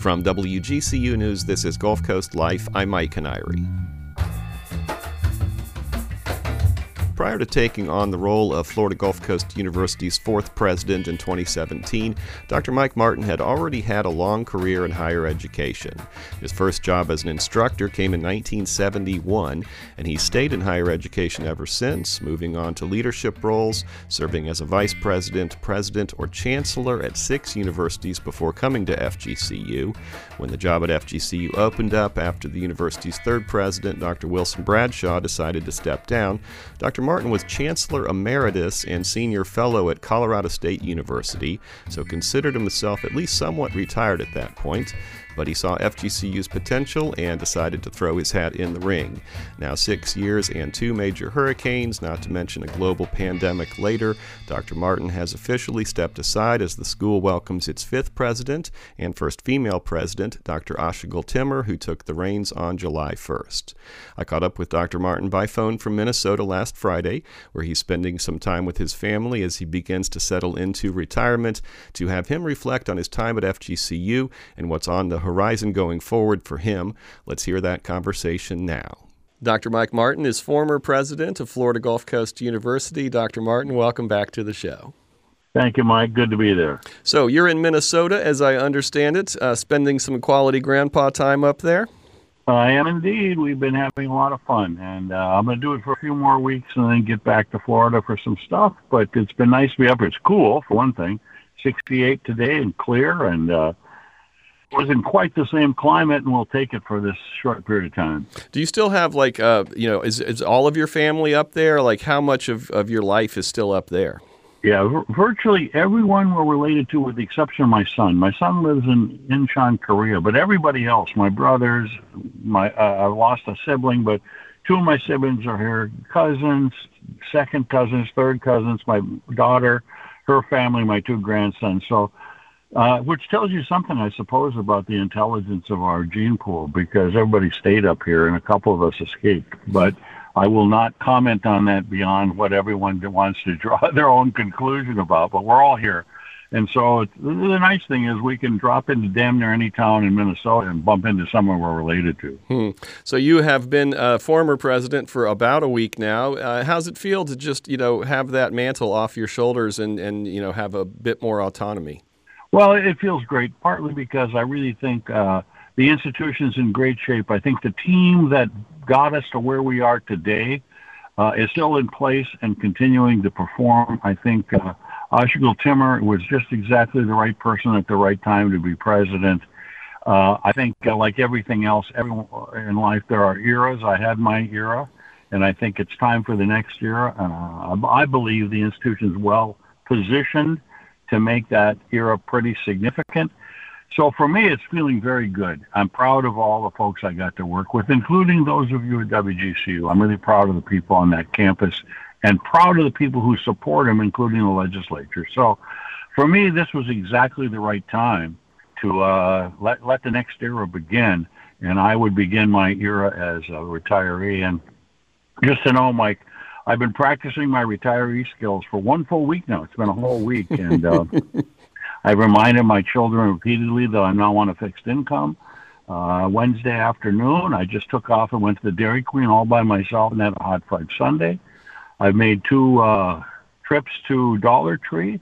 From WGCU News, this is Gulf Coast Life. I'm Mike Kiniry. Prior to taking on the role of Florida Gulf Coast University's fourth president in 2017, Dr. Mike Martin had already had a long career in higher education. His first job as an instructor came in 1971, and he stayed in higher education ever since, moving on to leadership roles, serving as a vice president, president, or chancellor at six universities before coming to FGCU. When the job at FGCU opened up after the university's third president, Dr. Wilson Bradshaw, decided to step down, Dr. Martin was Chancellor Emeritus and Senior Fellow at Colorado State University, so considered himself at least somewhat retired at that point but he saw FGCU's potential and decided to throw his hat in the ring. Now, six years and two major hurricanes, not to mention a global pandemic later, Dr. Martin has officially stepped aside as the school welcomes its fifth president and first female president, Dr. Asha Timur, who took the reins on July 1st. I caught up with Dr. Martin by phone from Minnesota last Friday, where he's spending some time with his family as he begins to settle into retirement, to have him reflect on his time at FGCU and what's on the horizon going forward for him. Let's hear that conversation now. Dr. Mike Martin is former president of Florida Gulf Coast University. Dr. Martin, welcome back to the show. Thank you, Mike. Good to be there. So, you're in Minnesota, as I understand it, uh, spending some quality grandpa time up there? I am indeed. We've been having a lot of fun, and uh, I'm going to do it for a few more weeks and then get back to Florida for some stuff. But it's been nice to be up. Here. It's cool, for one thing. 68 today and clear, and uh, wasn't quite the same climate, and we'll take it for this short period of time. Do you still have like uh, you know is is all of your family up there? Like how much of of your life is still up there? Yeah, v- virtually everyone we're related to, with the exception of my son. My son lives in Incheon, Korea, but everybody else, my brothers, my uh, I lost a sibling, but two of my siblings are here, cousins, second cousins, third cousins, my daughter, her family, my two grandsons. So uh, which tells you something, I suppose, about the intelligence of our gene pool, because everybody stayed up here and a couple of us escaped. But I will not comment on that beyond what everyone wants to draw their own conclusion about. But we're all here. And so the nice thing is we can drop into damn near any town in Minnesota and bump into someone we're related to. Hmm. So you have been a former president for about a week now. Uh, how's it feel to just you know have that mantle off your shoulders and and you know have a bit more autonomy? Well, it feels great, partly because I really think uh, the institution's in great shape. I think the team that got us to where we are today uh, is still in place and continuing to perform. I think uh, Timur was just exactly the right person at the right time to be president. Uh, I think, uh, like everything else everyone, in life, there are eras. I had my era, and I think it's time for the next era. Uh, I believe the institution's well positioned to make that era pretty significant. So for me, it's feeling very good. I'm proud of all the folks I got to work with, including those of you at WGCU. I'm really proud of the people on that campus and proud of the people who support them, including the legislature. So for me, this was exactly the right time to uh, let, let the next era begin. And I would begin my era as a retiree. And just to know, Mike, I've been practicing my retiree skills for one full week now. It's been a whole week, and uh, I've reminded my children repeatedly that I'm now on a fixed income. Uh, Wednesday afternoon, I just took off and went to the Dairy Queen all by myself and had a hot fudge sundae. I've made two uh, trips to Dollar Tree.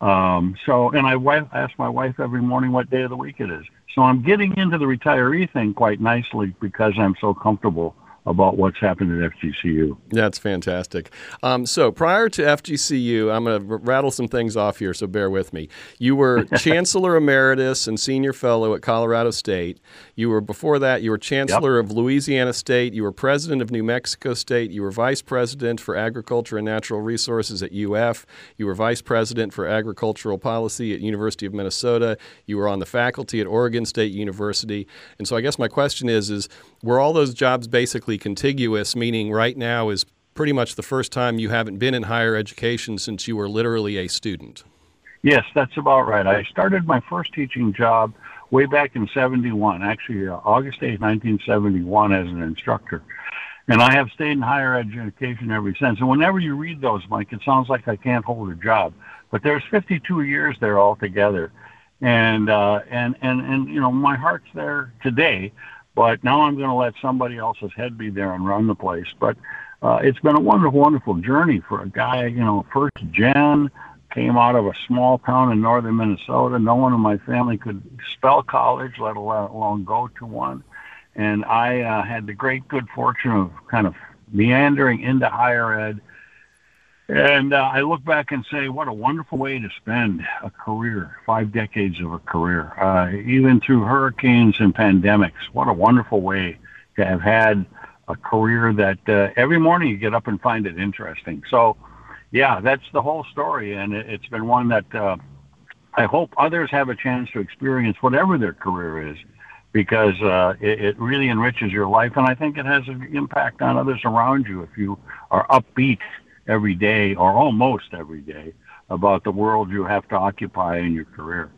Um, so, and I wife, ask my wife every morning what day of the week it is. So I'm getting into the retiree thing quite nicely because I'm so comfortable about what's happened at FGCU. That's fantastic. Um, so prior to FGCU, I'm going to rattle some things off here, so bear with me. You were Chancellor Emeritus and Senior Fellow at Colorado State. You were before that, you were Chancellor yep. of Louisiana State. You were President of New Mexico State. You were Vice President for Agriculture and Natural Resources at UF. You were Vice President for Agricultural Policy at University of Minnesota. You were on the faculty at Oregon State University. And so I guess my question is, is were all those jobs basically contiguous, meaning right now is pretty much the first time you haven't been in higher education since you were literally a student. Yes, that's about right. I started my first teaching job way back in 71, actually uh, August 8, 1971 as an instructor. And I have stayed in higher education ever since. And whenever you read those, Mike, it sounds like I can't hold a job. But there's 52 years there altogether. and uh, and and and you know my heart's there today, but now I'm going to let somebody else's head be there and run the place. But uh, it's been a wonderful, wonderful journey for a guy, you know, first gen, came out of a small town in northern Minnesota. No one in my family could spell college, let alone go to one. And I uh, had the great good fortune of kind of meandering into higher ed. And uh, I look back and say, what a wonderful way to spend a career, five decades of a career, uh, even through hurricanes and pandemics. What a wonderful way to have had a career that uh, every morning you get up and find it interesting. So, yeah, that's the whole story, and it, has been one that uh, I hope others have a chance to experience, whatever their career is, because uh, it, it, really enriches your life, and I think it has an impact on others around you if you are upbeat every day or almost every day about the world you have to occupy in your career.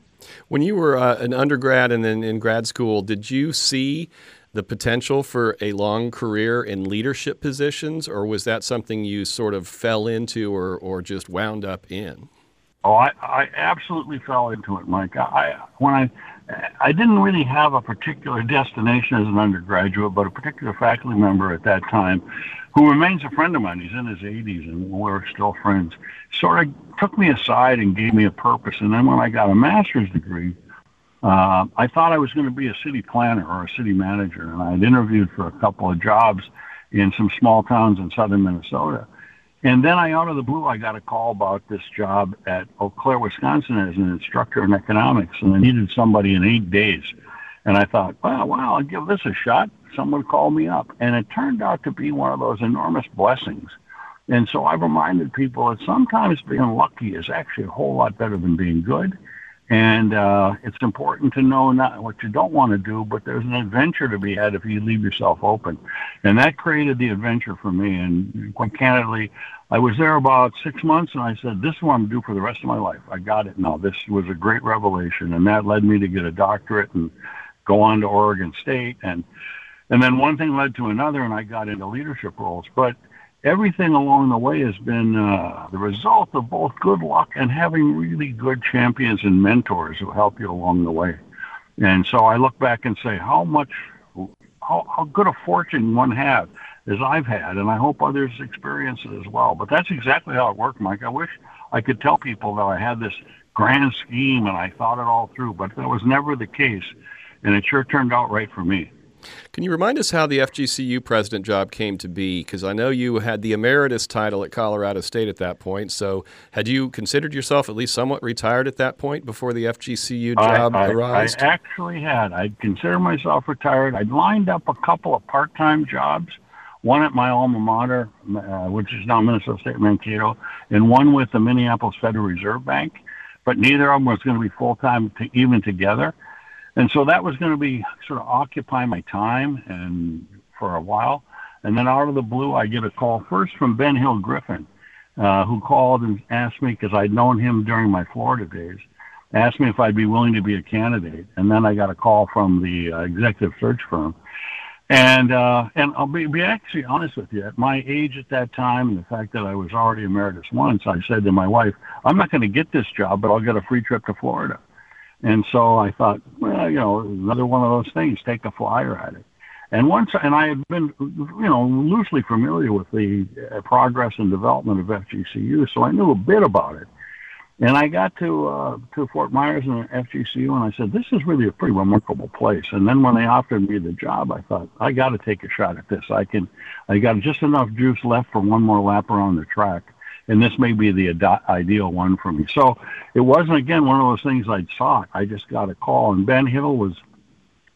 When you were uh, an undergrad and then in grad school, did you see the potential for a long career in leadership positions, or was that something you sort of fell into or, or just wound up in? Oh, I, I absolutely fell into it, Mike. I when I I didn't really have a particular destination as an undergraduate, but a particular faculty member at that time, who remains a friend of mine. He's in his 80s, and we're still friends. Sort of took me aside and gave me a purpose. And then when I got a master's degree, uh, I thought I was going to be a city planner or a city manager, and I had interviewed for a couple of jobs in some small towns in southern Minnesota. And then I, out of the blue, I got a call about this job at Eau Claire, Wisconsin, as an instructor in economics, and I needed somebody in eight days. And I thought, well, well, I'll give this a shot. Someone called me up, and it turned out to be one of those enormous blessings. And so I've reminded people that sometimes being lucky is actually a whole lot better than being good. And uh, it's important to know not what you don't want to do, but there's an adventure to be had if you leave yourself open. And that created the adventure for me. And quite candidly, I was there about six months and I said, This is what I'm going to do for the rest of my life. I got it now. This was a great revelation. And that led me to get a doctorate and go on to Oregon State. And, and then one thing led to another, and I got into leadership roles. But everything along the way has been uh, the result of both good luck and having really good champions and mentors who help you along the way. And so I look back and say, how much, how, how good a fortune one has as I've had, and I hope others experience it as well. But that's exactly how it worked, Mike. I wish I could tell people that I had this grand scheme and I thought it all through, but that was never the case. And it sure turned out right for me. Can you remind us how the FGCU president job came to be? Because I know you had the emeritus title at Colorado State at that point. So, had you considered yourself at least somewhat retired at that point before the FGCU job I, I, arose? I actually had. I considered myself retired. I'd lined up a couple of part-time jobs, one at my alma mater, uh, which is now Minnesota State Mankato, and one with the Minneapolis Federal Reserve Bank. But neither of them was going to be full-time to, even together. And so that was going to be sort of occupy my time and for a while. And then out of the blue, I get a call first from Ben Hill Griffin, uh, who called and asked me because I'd known him during my Florida days, asked me if I'd be willing to be a candidate. And then I got a call from the uh, executive search firm. And uh, and I'll be, be actually honest with you. At my age at that time, and the fact that I was already emeritus once, I said to my wife, "I'm not going to get this job, but I'll get a free trip to Florida." And so I thought, well, you know, another one of those things, take a flyer at it. And once, and I had been, you know, loosely familiar with the uh, progress and development of FGCU, so I knew a bit about it. And I got to uh, to Fort Myers and FGCU, and I said, "This is really a pretty remarkable place." And then when they offered me the job, I thought, "I got to take a shot at this. I can, I got just enough juice left for one more lap around the track." And this may be the ad- ideal one for me. So it wasn't again one of those things I'd sought. I just got a call, and Ben Hill was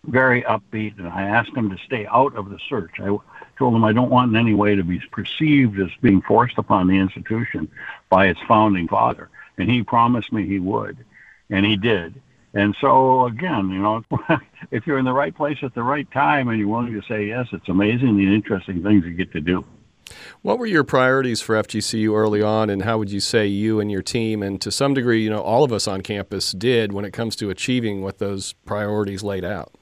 very upbeat, and I asked him to stay out of the search. I told him I don't want in any way to be perceived as being forced upon the institution by its founding father, and he promised me he would, and he did. And so again, you know, if you're in the right place at the right time and you're willing to say yes, it's amazing the interesting things you get to do. What were your priorities for FGCU early on, and how would you say you and your team, and to some degree, you know, all of us on campus did when it comes to achieving what those priorities laid out?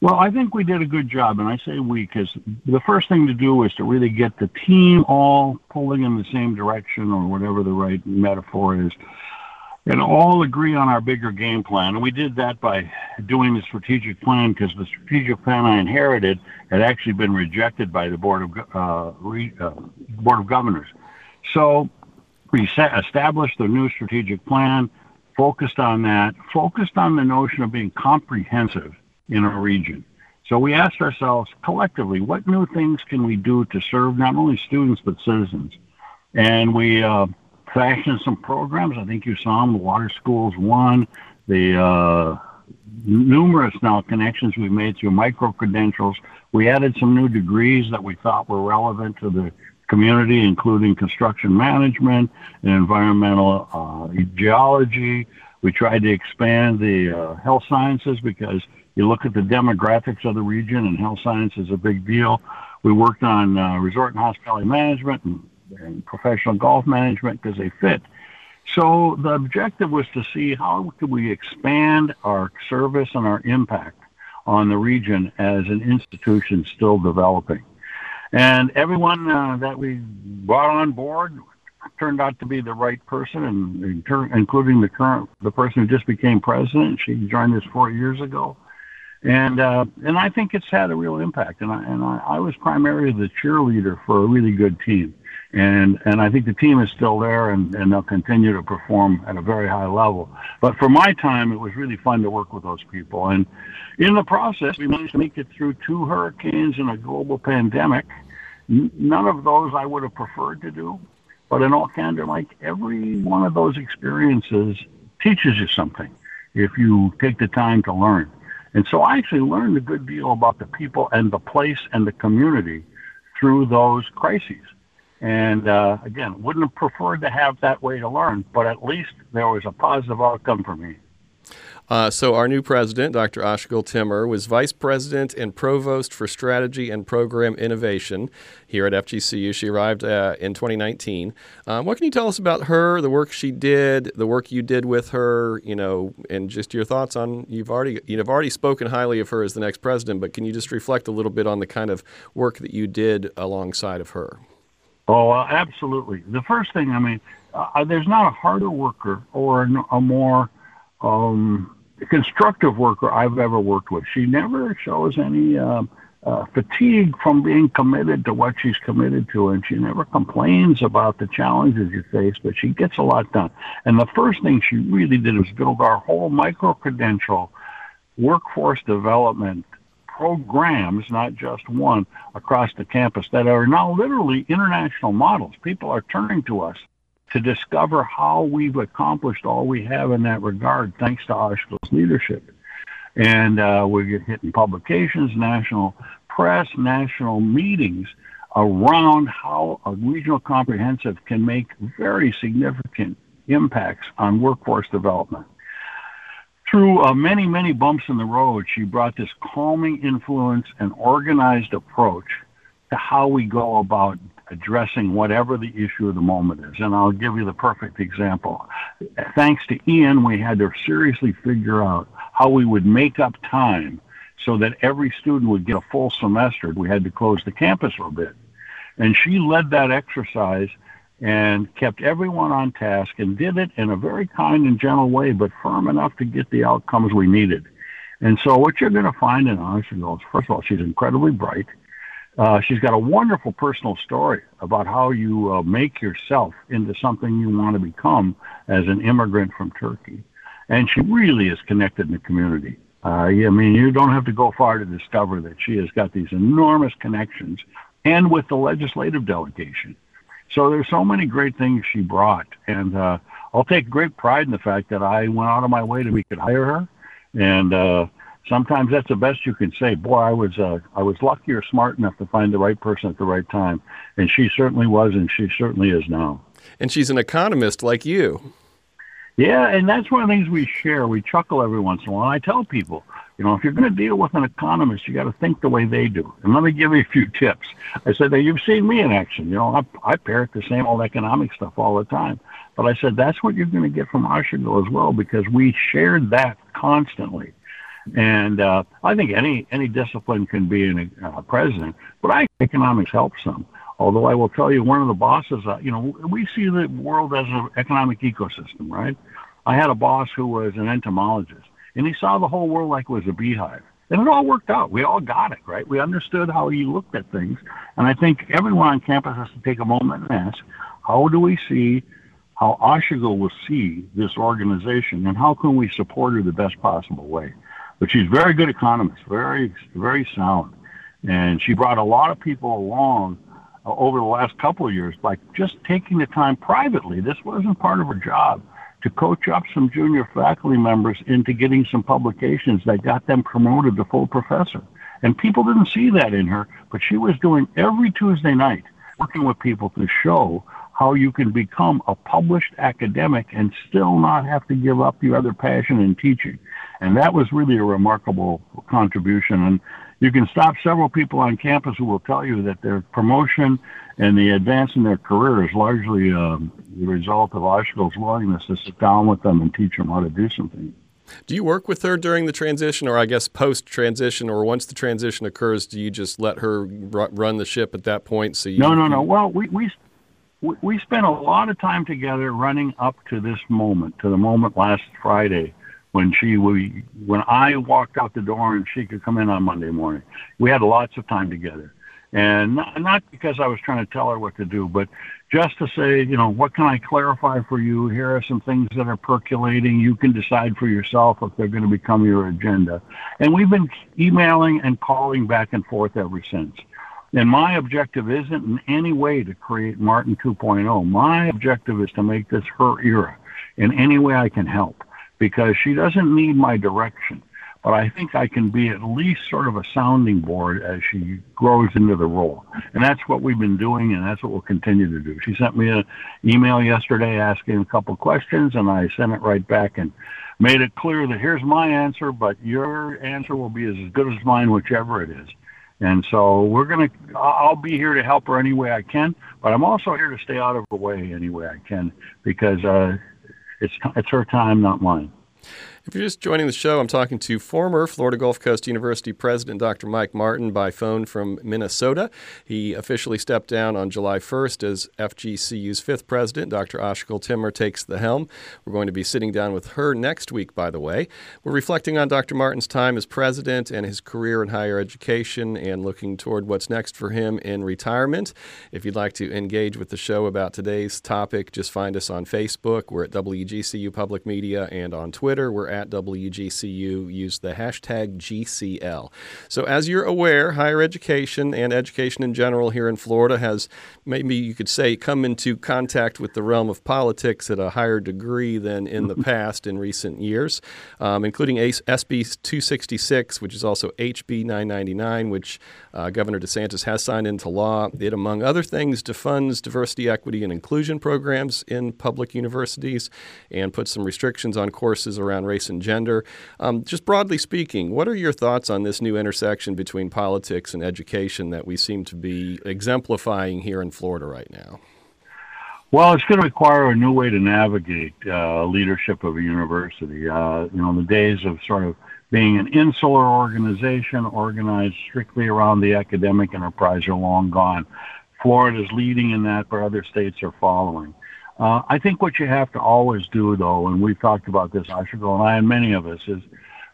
Well, I think we did a good job, and I say we because the first thing to do is to really get the team all pulling in the same direction, or whatever the right metaphor is. And all agree on our bigger game plan. And we did that by doing the strategic plan because the strategic plan I inherited had actually been rejected by the board of uh, re, uh, board of governors. So we established the new strategic plan, focused on that, focused on the notion of being comprehensive in our region. So we asked ourselves collectively, what new things can we do to serve not only students but citizens? And we uh, fashioned some programs. I think you saw them. The Water Schools one, the uh, numerous now connections we've made through micro credentials. We added some new degrees that we thought were relevant to the community, including construction management and environmental uh, geology. We tried to expand the uh, health sciences because you look at the demographics of the region, and health science is a big deal. We worked on uh, resort and hospitality management and, and professional golf management because they fit. So the objective was to see how could we expand our service and our impact on the region as an institution still developing. And everyone uh, that we brought on board turned out to be the right person, and including the current the person who just became president. She joined us four years ago, and uh, and I think it's had a real impact. And I and I, I was primarily the cheerleader for a really good team, and and I think the team is still there, and and they'll continue to perform at a very high level. But for my time, it was really fun to work with those people, and in the process, we managed to make it through two hurricanes and a global pandemic None of those I would have preferred to do, but in all candor, like every one of those experiences teaches you something if you take the time to learn. And so I actually learned a good deal about the people and the place and the community through those crises. And uh, again, wouldn't have preferred to have that way to learn, but at least there was a positive outcome for me. Uh, so, our new president, Dr. Aysegul Timur, was vice president and provost for strategy and program innovation here at FGCU. She arrived uh, in 2019. Um, what can you tell us about her, the work she did, the work you did with her, you know, and just your thoughts on you've already you've already spoken highly of her as the next president, but can you just reflect a little bit on the kind of work that you did alongside of her? Oh, uh, absolutely. The first thing, I mean, uh, there's not a harder worker or a more um, constructive worker I've ever worked with. She never shows any um, uh, fatigue from being committed to what she's committed to, and she never complains about the challenges you face, but she gets a lot done. And the first thing she really did was build our whole micro credential workforce development programs, not just one, across the campus that are now literally international models. People are turning to us to discover how we've accomplished all we have in that regard, thanks to Aysegul's leadership. And uh, we're hitting publications, national press, national meetings around how a regional comprehensive can make very significant impacts on workforce development. Through uh, many, many bumps in the road, she brought this calming influence and organized approach to how we go about addressing whatever the issue of the moment is. And I'll give you the perfect example. Thanks to Ian, we had to seriously figure out how we would make up time so that every student would get a full semester. We had to close the campus for a bit. And she led that exercise and kept everyone on task and did it in a very kind and gentle way, but firm enough to get the outcomes we needed. And so what you're going to find in Aysegul is, first of all, she's incredibly bright. Uh, she's got a wonderful personal story about how you uh, make yourself into something you want to become as an immigrant from Turkey. And she really is connected in the community. Uh, I mean, you don't have to go far to discover that she has got these enormous connections and with the legislative delegation. So there's so many great things she brought. And uh, I'll take great pride in the fact that I went out of my way to we could hire her. And uh, sometimes that's the best you can say. Boy, I was uh, I was lucky or smart enough to find the right person at the right time, and she certainly was, and she certainly is now. And she's an economist like you. Yeah, and that's one of the things we share. We chuckle every once in a while. I tell people, you know, if you're going to deal with an economist, you got to think the way they do. And let me give you a few tips. I said that you've seen me in action. You know, I, I parrot the same old economic stuff all the time. But I said that's what you're going to get from Aysegul as well because we shared that constantly. And uh, I think any any discipline can be a uh, president, but I economics helps some. Although I will tell you, one of the bosses, uh, you know, we see the world as an economic ecosystem, right? I had a boss who was an entomologist, and he saw the whole world like it was a beehive. And it all worked out. We all got it, right? We understood how he looked at things. And I think everyone on campus has to take a moment and ask, how do we see how Aysegul will see this organization and how can we support her the best possible way? But she's very good economist, very, very sound. And she brought a lot of people along uh, over the last couple of years by just taking the time privately. This wasn't part of her job to coach up some junior faculty members into getting some publications that got them promoted to full professor. And people didn't see that in her, but she was doing every Tuesday night working with people to show how you can become a published academic and still not have to give up your other passion in teaching. And that was really a remarkable contribution. And you can stop several people on campus who will tell you that their promotion and the advance in their career is largely um, the result of Aysegul's willingness to sit down with them and teach them how to do something. Do you work with her during the transition, or I guess post transition, or once the transition occurs, do you just let her run the ship at that point? So you, no, no, no. Well, we we we spent a lot of time together running up to this moment, to the moment last Friday when she we when I walked out the door and she could come in on Monday morning. We had lots of time together, and not, not because I was trying to tell her what to do, but just to say, you know, what can I clarify for you? Here are some things that are percolating. You can decide for yourself if they're going to become your agenda. And we've been emailing and calling back and forth ever since. And my objective isn't in any way to create Martin 2.0. My objective is to make this her era in any way I can help because she doesn't need my direction. But I think I can be at least sort of a sounding board as she grows into the role. And that's what we've been doing, and that's what we'll continue to do. She sent me an email yesterday asking a couple questions, and I sent it right back and made it clear that here's my answer, but your answer will be as good as mine, whichever it is. And so we're going to, I'll be here to help her any way I can, but I'm also here to stay out of her way any way I can because uh, it's it's her time, not mine. If you're just joining the show, I'm talking to former Florida Gulf Coast University President Dr. Mike Martin by phone from Minnesota. He officially stepped down on July 1st as FGCU's fifth president. Dr. Aysegul Timur takes the helm. We're going to be sitting down with her next week, by the way. We're reflecting on Dr. Martin's time as president and his career in higher education and looking toward what's next for him in retirement. If you'd like to engage with the show about today's topic, just find us on Facebook. We're at WGCU Public Media and on Twitter. We're at WGCU use the hashtag GCL. So, as you're aware, higher education and education in general here in Florida has maybe you could say come into contact with the realm of politics at a higher degree than in the past in recent years, um, including SB 266, which is also HB 999, which uh, Governor DeSantis has signed into law. It, among other things, defunds diversity, equity, and inclusion programs in public universities and puts some restrictions on courses around race race and gender. Um, just broadly speaking, what are your thoughts on this new intersection between politics and education that we seem to be exemplifying here in Florida right now? Well, it's going to require a new way to navigate uh, leadership of a university. Uh, you know, the days of sort of being an insular organization organized strictly around the academic enterprise are long gone. Florida is leading in that, but other states are following. Uh, I think what you have to always do, though, and we've talked about this, Aysegul and I, and many of us, is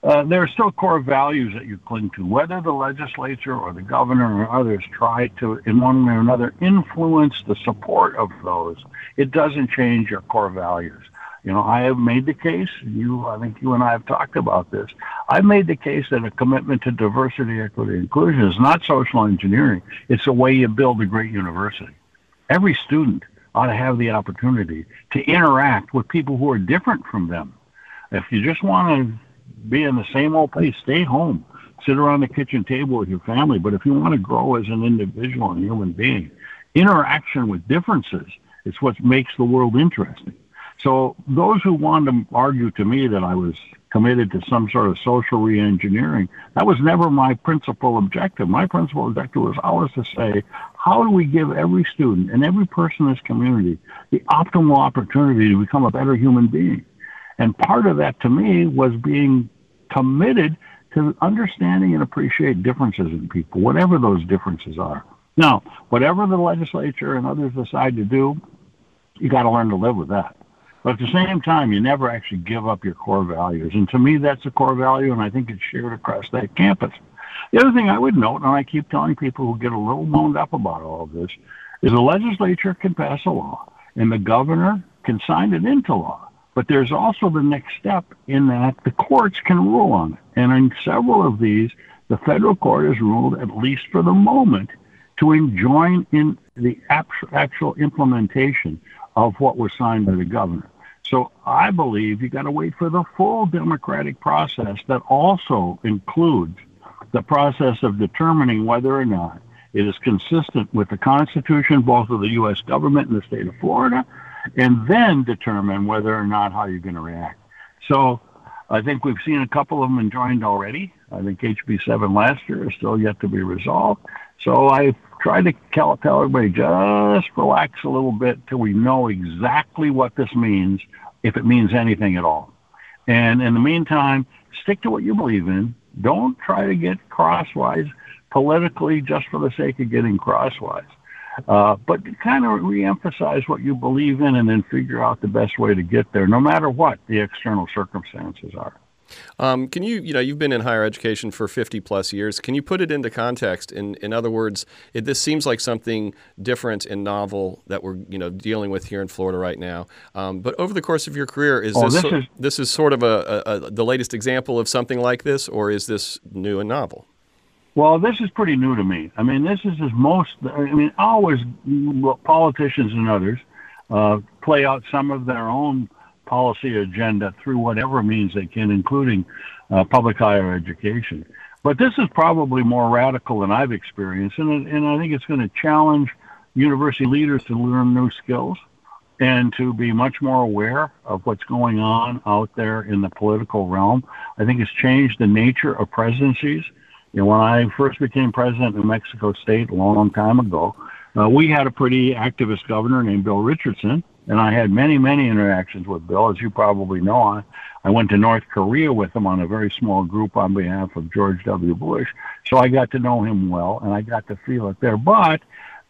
uh, there are still core values that you cling to. Whether the legislature or the governor or others try to, in one way or another, influence the support of those, it doesn't change your core values. You know, I have made the case, you, I think you and I have talked about this. I've made the case that a commitment to diversity, equity, inclusion is not social engineering. It's a way you build a great university. Every student ought to have the opportunity to interact with people who are different from them. If you just want to be in the same old place, stay home, sit around the kitchen table with your family. But if you want to grow as an individual and human being, interaction with differences is what makes the world interesting. So those who want to argue to me that I was committed to some sort of social reengineering. That was never my principal objective. My principal objective was always to say, how do we give every student and every person in this community the optimal opportunity to become a better human being? And part of that to me was being committed to understanding and appreciate differences in people, whatever those differences are. Now, whatever the legislature and others decide to do, you got to learn to live with that. But at the same time, you never actually give up your core values. And to me, that's a core value, and I think it's shared across that campus. The other thing I would note, and I keep telling people who get a little wound up about all of this, is the legislature can pass a law, and the governor can sign it into law. But there's also the next step in that the courts can rule on it. And in several of these, the federal court has ruled, at least for the moment, to enjoin in the actual implementation of what was signed by the governor. So I believe you got to wait for the full democratic process that also includes the process of determining whether or not it is consistent with the Constitution, both of the U.S. government and the state of Florida, and then determine whether or not how you're going to react. So I think we've seen a couple of them enjoined already. I think HB 7 last year is still yet to be resolved. So I try to tell, tell everybody just relax a little bit till we know exactly what this means, if it means anything at all. And in the meantime, stick to what you believe in. Don't try to get crosswise politically just for the sake of getting crosswise. Uh, but kind of reemphasize what you believe in and then figure out the best way to get there, no matter what the external circumstances are. Um, can you, you know, you've been in higher education for 50 plus years. Can you put it into context? In, in other words, it, this seems like something different and novel that we're, you know, dealing with here in Florida right now. Um, but over the course of your career, is oh, this, this, so, is, this is sort of a, a, a, the latest example of something like this, or is this new and novel? Well, this is pretty new to me. I mean, this is as most, I mean, always politicians and others uh, play out some of their own policy agenda through whatever means they can, including uh, public higher education. But this is probably more radical than I've experienced, and, and I think it's going to challenge university leaders to learn new skills and to be much more aware of what's going on out there in the political realm. I think it's changed the nature of presidencies. You know, when I first became president of Mexico State a long, time ago, uh, we had a pretty activist governor named Bill Richardson, and I had many, many interactions with Bill. As you probably know, I, I went to North Korea with him on a very small group on behalf of George W. Bush. So I got to know him well, and I got to feel it there. But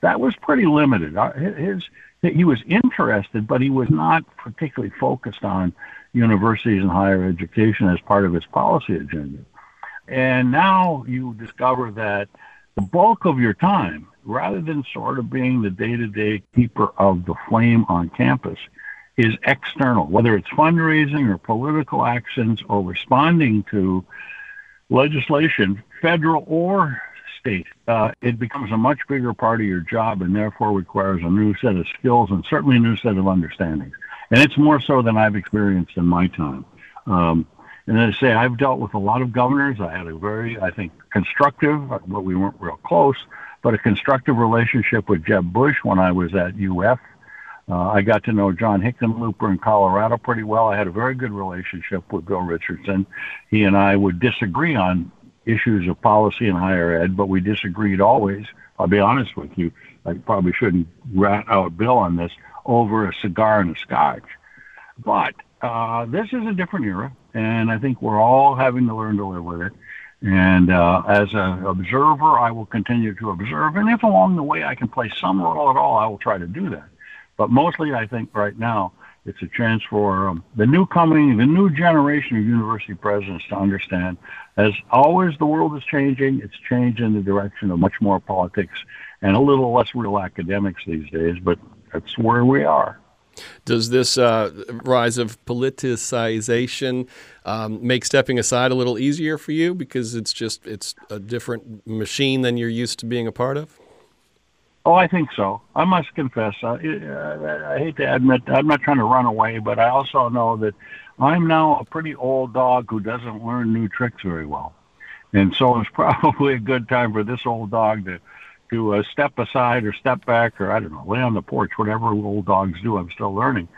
that was pretty limited. His, he was interested, but he was not particularly focused on universities and higher education as part of his policy agenda. And now you discover that the bulk of your time rather than sort of being the day to day keeper of the flame on campus, is external, whether it's fundraising or political actions or responding to legislation, federal or state. Uh, it becomes a much bigger part of your job and therefore requires a new set of skills and certainly a new set of understandings. And it's more so than I've experienced in my time. Um, and I say, I've dealt with a lot of governors. I had a very, I think, constructive, but we weren't real close, but a constructive relationship with Jeb Bush when I was at UF. Uh, I got to know John Hickenlooper in Colorado pretty well. I had a very good relationship with Bill Richardson. He and I would disagree on issues of policy in higher ed, but we disagreed always. I'll be honest with you. I probably shouldn't rat out Bill on this over a cigar and a scotch. But uh, this is a different era, and I think we're all having to learn to live with it. And uh, as an observer, I will continue to observe. And if along the way I can play some role at all, I will try to do that. But mostly, I think right now, it's a chance for um, the new coming, the new generation of university presidents to understand, as always, the world is changing. It's changed in the direction of much more politics and a little less real academics these days, but that's where we are. Does this uh, rise of politicization um, make stepping aside a little easier for you because it's just it's a different machine than you're used to being a part of? Oh, I think so. I must confess. I, I, I hate to admit, I'm not trying to run away, but I also know that I'm now a pretty old dog who doesn't learn new tricks very well. And so it's probably a good time for this old dog to to uh, step aside or step back or I don't know, lay on the porch, whatever old dogs do. I'm still learning.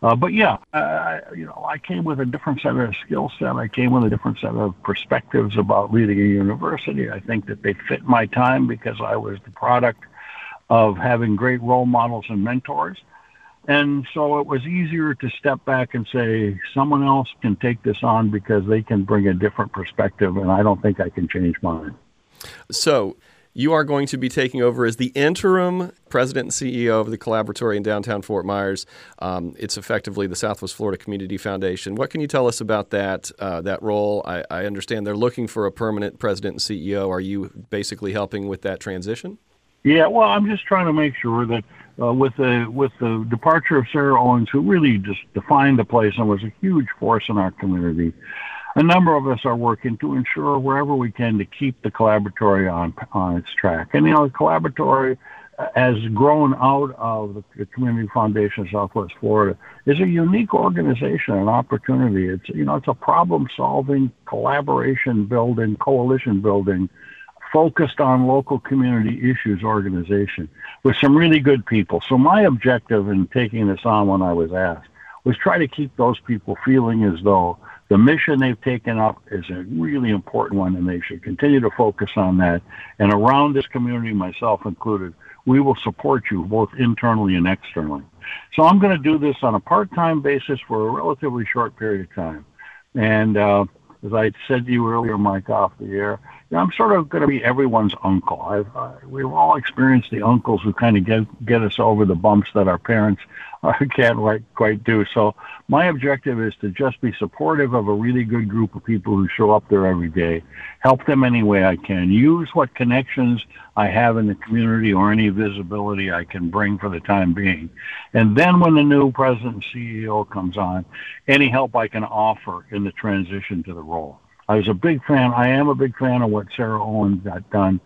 Uh, but yeah, uh, you know, I came with a different set of skill set. I came with a different set of perspectives about leading a university. I think that they fit my time because I was the product of having great role models and mentors. And so it was easier to step back and say, someone else can take this on because they can bring a different perspective, and I don't think I can change mine. So, You are going to be taking over as the interim president and CEO of the Collaboratory in downtown Fort Myers. Um, it's effectively the Southwest Florida Community Foundation. What can you tell us about that uh, that role? I, I understand they're looking for a permanent president and CEO. Are you basically helping with that transition? Yeah, well, I'm just trying to make sure that uh, with the with the departure of Sarah Owens, who really just defined the place and was a huge force in our community, a number of us are working to ensure wherever we can to keep the collaboratory on on its track. And you know, the collaboratory uh, has grown out of the Community Foundation of Southwest Florida is a unique organization and opportunity. It's you know it's a problem solving, collaboration building, coalition building focused on local community issues organization with some really good people. So my objective in taking this on when I was asked was try to keep those people feeling as though the mission they've taken up is a really important one and they should continue to focus on that. And around this community, myself included, we will support you both internally and externally. So I'm going to do this on a part-time basis for a relatively short period of time. And uh, as I said to you earlier, Mike, off the air, I'm sort of going to be everyone's uncle. I've, uh, we've all experienced the uncles who kind of get get us over the bumps that our parents uh, can't quite, quite do. So my objective is to just be supportive of a really good group of people who show up there every day, help them any way I can, use what connections I have in the community or any visibility I can bring for the time being. And then when the new president and CEO comes on, any help I can offer in the transition to the role. I was a big fan. I am a big fan of what Sarah Owens got done.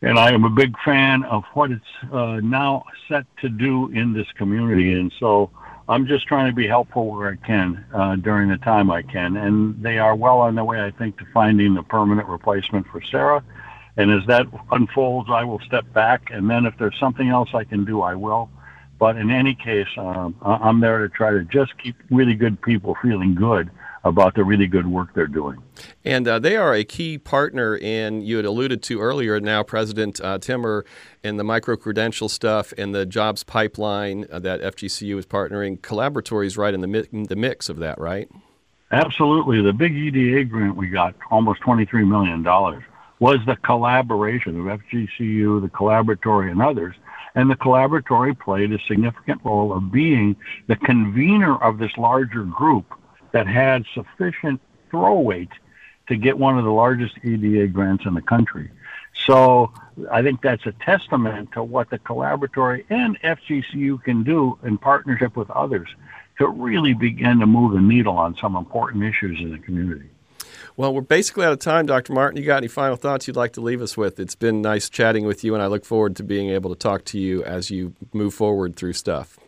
And I am a big fan of what it's uh, now set to do in this community. And so I'm just trying to be helpful where I can uh, during the time I can. And they are well on their way, I think, to finding the permanent replacement for Sarah. And as that unfolds, I will step back. And then if there's something else I can do, I will. But in any case, um, I'm there to try to just keep really good people feeling good about the really good work they're doing. And uh, they are a key partner in, you had alluded to earlier, now President uh, Timur, in the micro credential stuff and the jobs pipeline uh, that FGCU is partnering. Collaboratories right in the, mi- the mix of that, right? Absolutely. The big EDA grant we got, almost $23 million, was the collaboration of FGCU, the Collaboratory, and others. And the Collaboratory played a significant role of being the convener of this larger group that had sufficient throw weight to get one of the largest EDA grants in the country. So I think that's a testament to what the collaboratory and FGCU can do in partnership with others to really begin to move the needle on some important issues in the community. Well, we're basically out of time, Dr. Martin. You got any final thoughts you'd like to leave us with? It's been nice chatting with you, and I look forward to being able to talk to you as you move forward through stuff.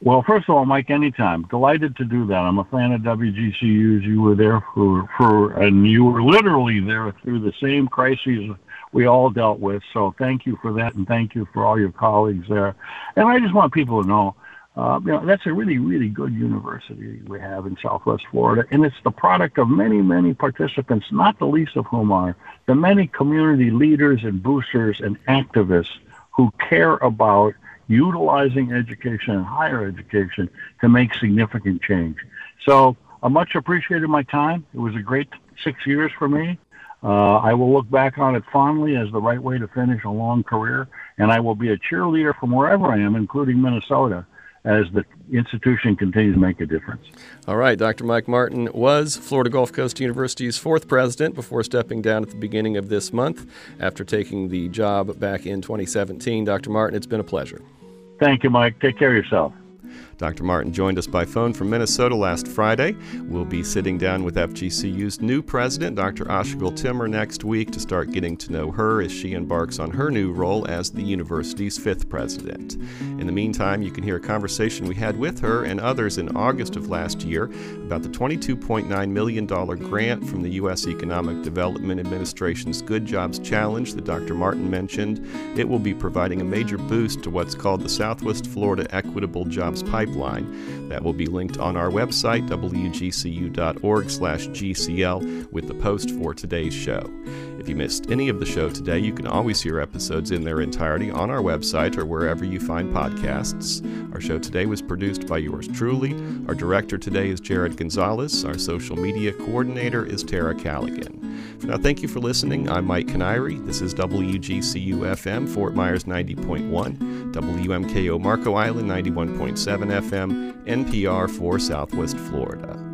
Well, first of all, Mike, anytime. Delighted to do that. I'm a fan of WGCUs. You were there for, for, and you were literally there through the same crises we all dealt with. So thank you for that, and thank you for all your colleagues there. And I just want people to know, uh, you know, that's a really, really good university we have in Southwest Florida, and it's the product of many, many participants, not the least of whom are the many community leaders and boosters and activists who care about utilizing education and higher education to make significant change. So I much appreciated my time. It was a great six years for me. Uh, I will look back on it fondly as the right way to finish a long career, and I will be a cheerleader from wherever I am, including Minnesota, as the institution continues to make a difference. All right, Dr. Mike Martin was Florida Gulf Coast University's fourth president before stepping down at the beginning of this month after taking the job back in 2017. Dr. Martin, it's been a pleasure. Thank you, Mike. Take care of yourself. Dr. Martin joined us by phone from Minnesota last Friday. We'll be sitting down with FGCU's new president, Dr. Aysegul Timur, next week to start getting to know her as she embarks on her new role as the university's fifth president. In the meantime, you can hear a conversation we had with her and others in August of last year about the $22.9 million grant from the U.S. Economic Development Administration's Good Jobs Challenge that Dr. Martin mentioned. It will be providing a major boost to what's called the Southwest Florida Equitable Jobs Pipeline pipeline. That will be linked on our website, wgcu.org/gcl, with the post for today's show. If you missed any of the show today, you can always hear episodes in their entirety on our website or wherever you find podcasts. Our show today was produced by yours truly. Our director today is Jared Gonzalez. Our social media coordinator is Tara Callaghan. Now, thank you for listening. I'm Mike Kiniry. This is WGCU FM, Fort Myers 90.1, WMKO Marco Island 91.7 FM, NPR for Southwest Florida.